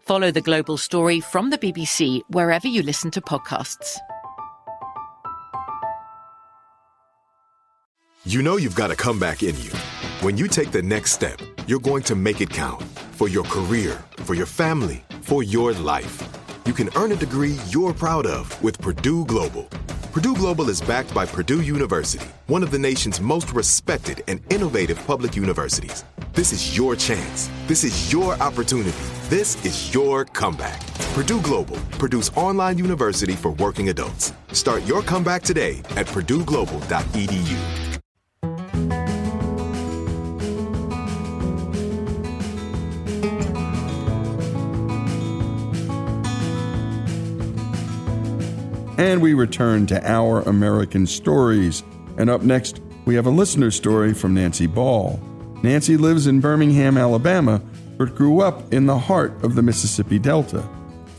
Follow the global story from the BBC wherever you listen to podcasts. You know you've got a comeback in you. When you take the next step, you're going to make it count for your career, for your family, for your life. You can earn a degree you're proud of with Purdue Global. Purdue Global is backed by Purdue University, one of the nation's most respected and innovative public universities. This is your chance. This is your opportunity. This is your comeback. Purdue Global, Purdue's online university for working adults. Start your comeback today at purdueglobal.edu. And we return to our American stories. And up next, we have a listener story from Nancy Ball. Nancy lives in Birmingham, Alabama, but grew up in the heart of the Mississippi Delta.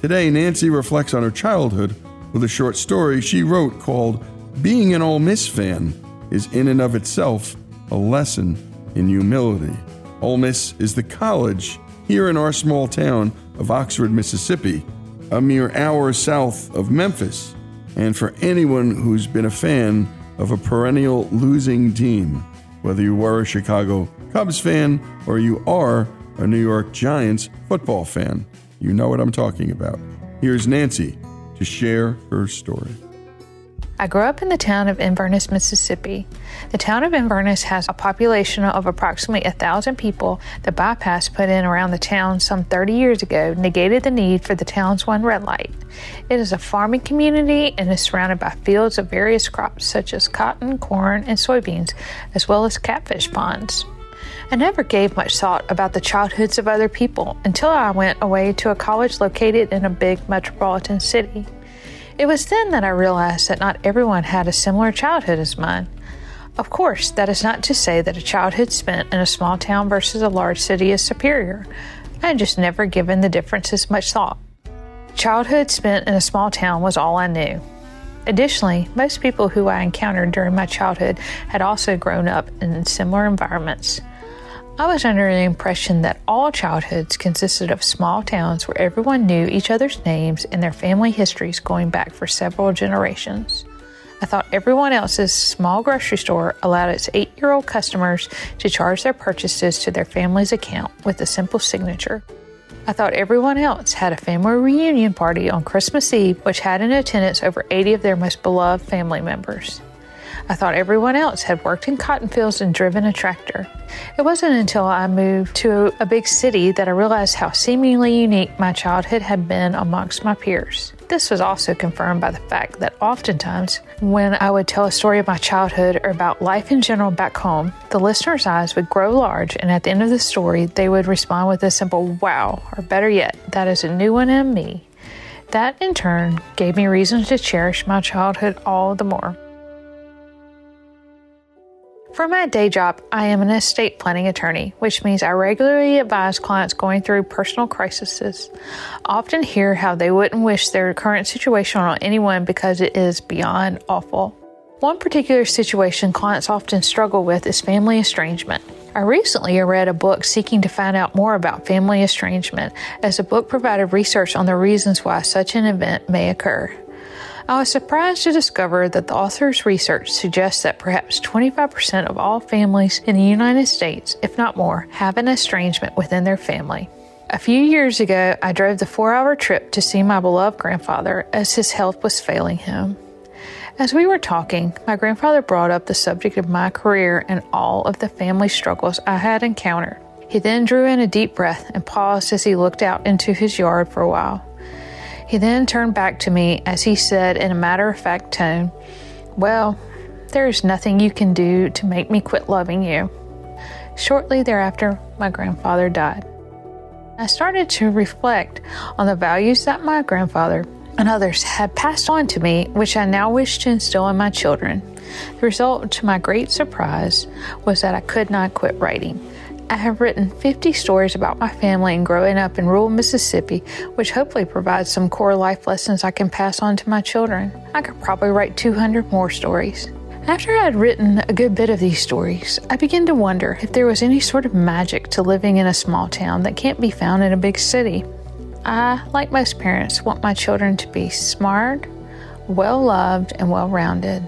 Today, Nancy reflects on her childhood with a short story she wrote called Being an Ole Miss Fan is in and of itself a lesson in humility. Ole Miss is the college here in our small town of Oxford, Mississippi, a mere hour south of Memphis. And for anyone who's been a fan of a perennial losing team, whether you were a Chicago Cubs fan or you are a New York Giants football fan, you know what I'm talking about. Here's Nancy to share her story. I grew up in the town of Inverness, Mississippi. The town of Inverness has a population of approximately a thousand people. The bypass put in around the town some 30 years ago negated the need for the town's one red light. It is a farming community and is surrounded by fields of various crops such as cotton, corn, and soybeans, as well as catfish ponds. I never gave much thought about the childhoods of other people until I went away to a college located in a big metropolitan city. It was then that I realized that not everyone had a similar childhood as mine. Of course, that is not to say that a childhood spent in a small town versus a large city is superior. I had just never given the differences much thought. Childhood spent in a small town was all I knew. Additionally, most people who I encountered during my childhood had also grown up in similar environments. I was under the impression that all childhoods consisted of small towns where everyone knew each other's names and their family histories going back for several generations. I thought everyone else's small grocery store allowed its eight year old customers to charge their purchases to their family's account with a simple signature. I thought everyone else had a family reunion party on Christmas Eve, which had in attendance over 80 of their most beloved family members. I thought everyone else had worked in cotton fields and driven a tractor. It wasn't until I moved to a big city that I realized how seemingly unique my childhood had been amongst my peers. This was also confirmed by the fact that oftentimes, when I would tell a story of my childhood or about life in general back home, the listener's eyes would grow large, and at the end of the story, they would respond with a simple wow, or better yet, that is a new one in me. That in turn gave me reason to cherish my childhood all the more. For my day job, I am an estate planning attorney, which means I regularly advise clients going through personal crises. Often hear how they wouldn't wish their current situation on anyone because it is beyond awful. One particular situation clients often struggle with is family estrangement. I recently read a book seeking to find out more about family estrangement, as the book provided research on the reasons why such an event may occur. I was surprised to discover that the author's research suggests that perhaps 25% of all families in the United States, if not more, have an estrangement within their family. A few years ago, I drove the four hour trip to see my beloved grandfather as his health was failing him. As we were talking, my grandfather brought up the subject of my career and all of the family struggles I had encountered. He then drew in a deep breath and paused as he looked out into his yard for a while. He then turned back to me as he said in a matter of fact tone, Well, there is nothing you can do to make me quit loving you. Shortly thereafter, my grandfather died. I started to reflect on the values that my grandfather and others had passed on to me, which I now wish to instill in my children. The result, to my great surprise, was that I could not quit writing. I have written 50 stories about my family and growing up in rural Mississippi, which hopefully provides some core life lessons I can pass on to my children. I could probably write 200 more stories. After I had written a good bit of these stories, I began to wonder if there was any sort of magic to living in a small town that can't be found in a big city. I, like most parents, want my children to be smart, well loved, and well rounded.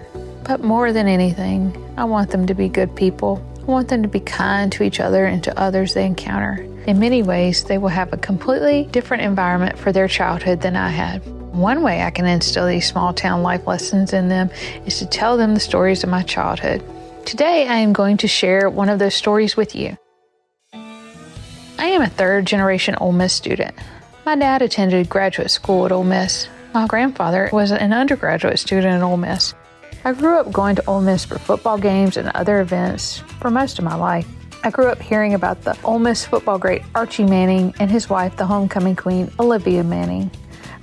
But more than anything, I want them to be good people Want them to be kind to each other and to others they encounter. In many ways, they will have a completely different environment for their childhood than I had. One way I can instill these small town life lessons in them is to tell them the stories of my childhood. Today, I am going to share one of those stories with you. I am a third generation Ole Miss student. My dad attended graduate school at Ole Miss. My grandfather was an undergraduate student at Ole Miss. I grew up going to Ole Miss for football games and other events for most of my life. I grew up hearing about the Ole Miss football great Archie Manning and his wife, the homecoming queen, Olivia Manning.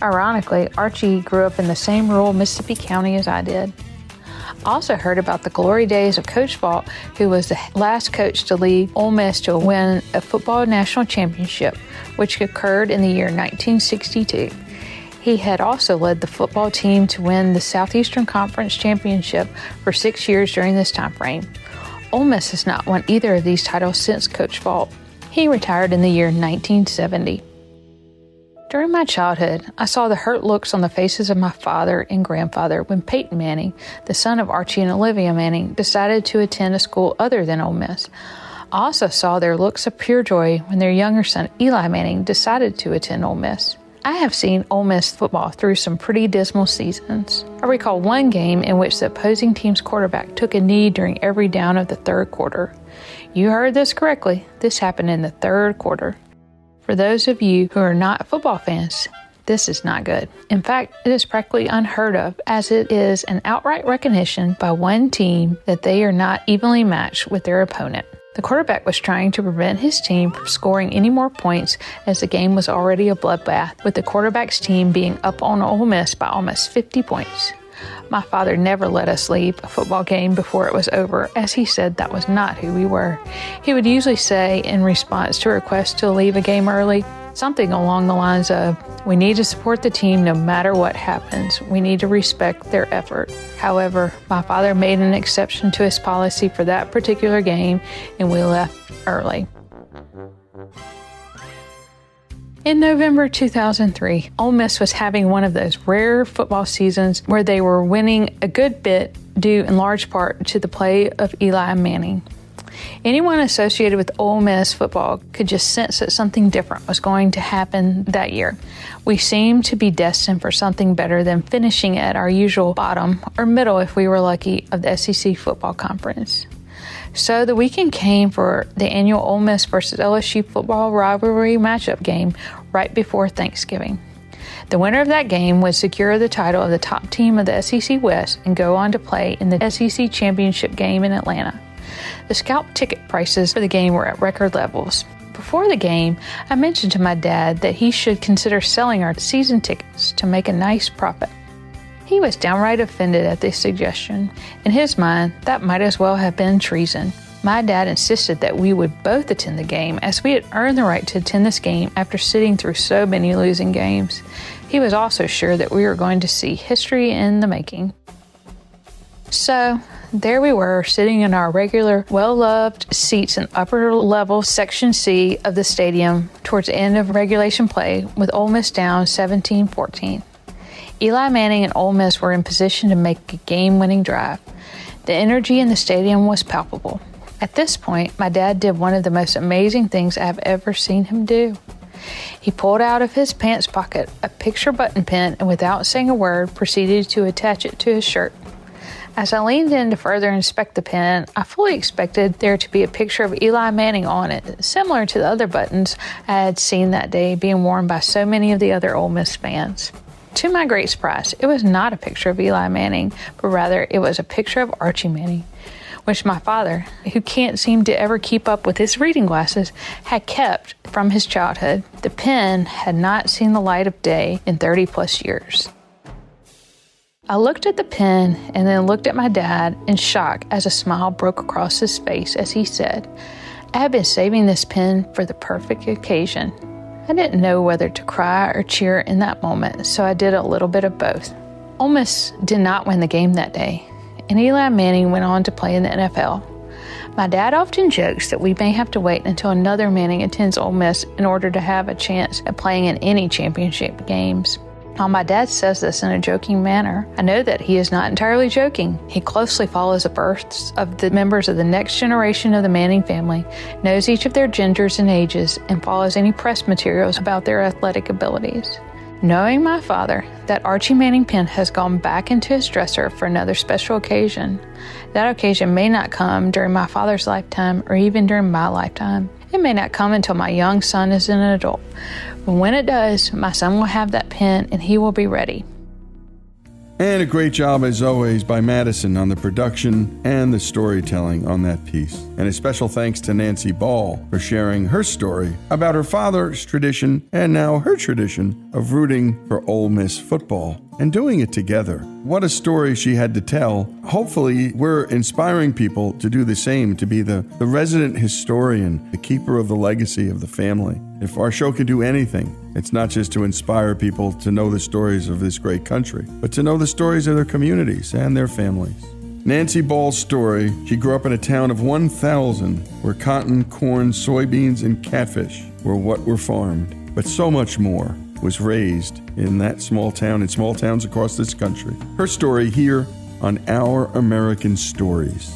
Ironically, Archie grew up in the same rural Mississippi county as I did. I also heard about the glory days of Coach Vaught, who was the last coach to lead Ole Miss to win a football national championship, which occurred in the year 1962. He had also led the football team to win the Southeastern Conference Championship for six years during this time frame. Ole Miss has not won either of these titles since Coach Vaught. He retired in the year 1970. During my childhood, I saw the hurt looks on the faces of my father and grandfather when Peyton Manning, the son of Archie and Olivia Manning, decided to attend a school other than Ole Miss. I also saw their looks of pure joy when their younger son, Eli Manning, decided to attend Ole Miss. I have seen Ole Miss football through some pretty dismal seasons. I recall one game in which the opposing team's quarterback took a knee during every down of the third quarter. You heard this correctly. This happened in the third quarter. For those of you who are not football fans, this is not good. In fact, it is practically unheard of, as it is an outright recognition by one team that they are not evenly matched with their opponent. The quarterback was trying to prevent his team from scoring any more points as the game was already a bloodbath, with the quarterback's team being up on Ole Miss by almost 50 points. My father never let us leave a football game before it was over, as he said that was not who we were. He would usually say, in response to requests to leave a game early, something along the lines of We need to support the team no matter what happens. We need to respect their effort. However, my father made an exception to his policy for that particular game and we left early. In November 2003, Ole Miss was having one of those rare football seasons where they were winning a good bit due in large part to the play of Eli Manning. Anyone associated with Ole Miss football could just sense that something different was going to happen that year. We seemed to be destined for something better than finishing at our usual bottom or middle if we were lucky of the SEC football conference. So the weekend came for the annual Ole Miss versus LSU football rivalry matchup game right before Thanksgiving. The winner of that game would secure the title of the top team of the SEC West and go on to play in the SEC championship game in Atlanta. The scalp ticket prices for the game were at record levels. Before the game, I mentioned to my dad that he should consider selling our season tickets to make a nice profit. He was downright offended at this suggestion. In his mind, that might as well have been treason. My dad insisted that we would both attend the game, as we had earned the right to attend this game after sitting through so many losing games. He was also sure that we were going to see history in the making. So, there we were, sitting in our regular, well loved seats in upper level section C of the stadium towards the end of regulation play, with Ole Miss down 17 14. Eli Manning and Ole Miss were in position to make a game winning drive. The energy in the stadium was palpable. At this point, my dad did one of the most amazing things I've ever seen him do. He pulled out of his pants pocket a picture button pen and, without saying a word, proceeded to attach it to his shirt. As I leaned in to further inspect the pen, I fully expected there to be a picture of Eli Manning on it, similar to the other buttons I had seen that day being worn by so many of the other Ole Miss fans. To my great surprise, it was not a picture of Eli Manning, but rather it was a picture of Archie Manning, which my father, who can't seem to ever keep up with his reading glasses, had kept from his childhood. The pen had not seen the light of day in 30 plus years. I looked at the pen and then looked at my dad in shock as a smile broke across his face as he said, I have been saving this pen for the perfect occasion. I didn't know whether to cry or cheer in that moment, so I did a little bit of both. Ole Miss did not win the game that day, and Eli Manning went on to play in the NFL. My dad often jokes that we may have to wait until another Manning attends Ole Miss in order to have a chance at playing in any championship games. While my dad says this in a joking manner, I know that he is not entirely joking. He closely follows the births of the members of the next generation of the Manning family, knows each of their genders and ages, and follows any press materials about their athletic abilities. Knowing my father, that Archie Manning pen has gone back into his dresser for another special occasion. That occasion may not come during my father's lifetime or even during my lifetime. It may not come until my young son is an adult. But when it does, my son will have that pen and he will be ready. And a great job, as always, by Madison on the production and the storytelling on that piece. And a special thanks to Nancy Ball for sharing her story about her father's tradition and now her tradition of rooting for Ole Miss football and doing it together. What a story she had to tell. Hopefully, we're inspiring people to do the same, to be the, the resident historian, the keeper of the legacy of the family. If our show can do anything, it's not just to inspire people to know the stories of this great country, but to know the stories of their communities and their families. Nancy Ball's story she grew up in a town of 1,000 where cotton, corn, soybeans, and catfish were what were farmed, but so much more was raised in that small town and small towns across this country. Her story here on Our American Stories.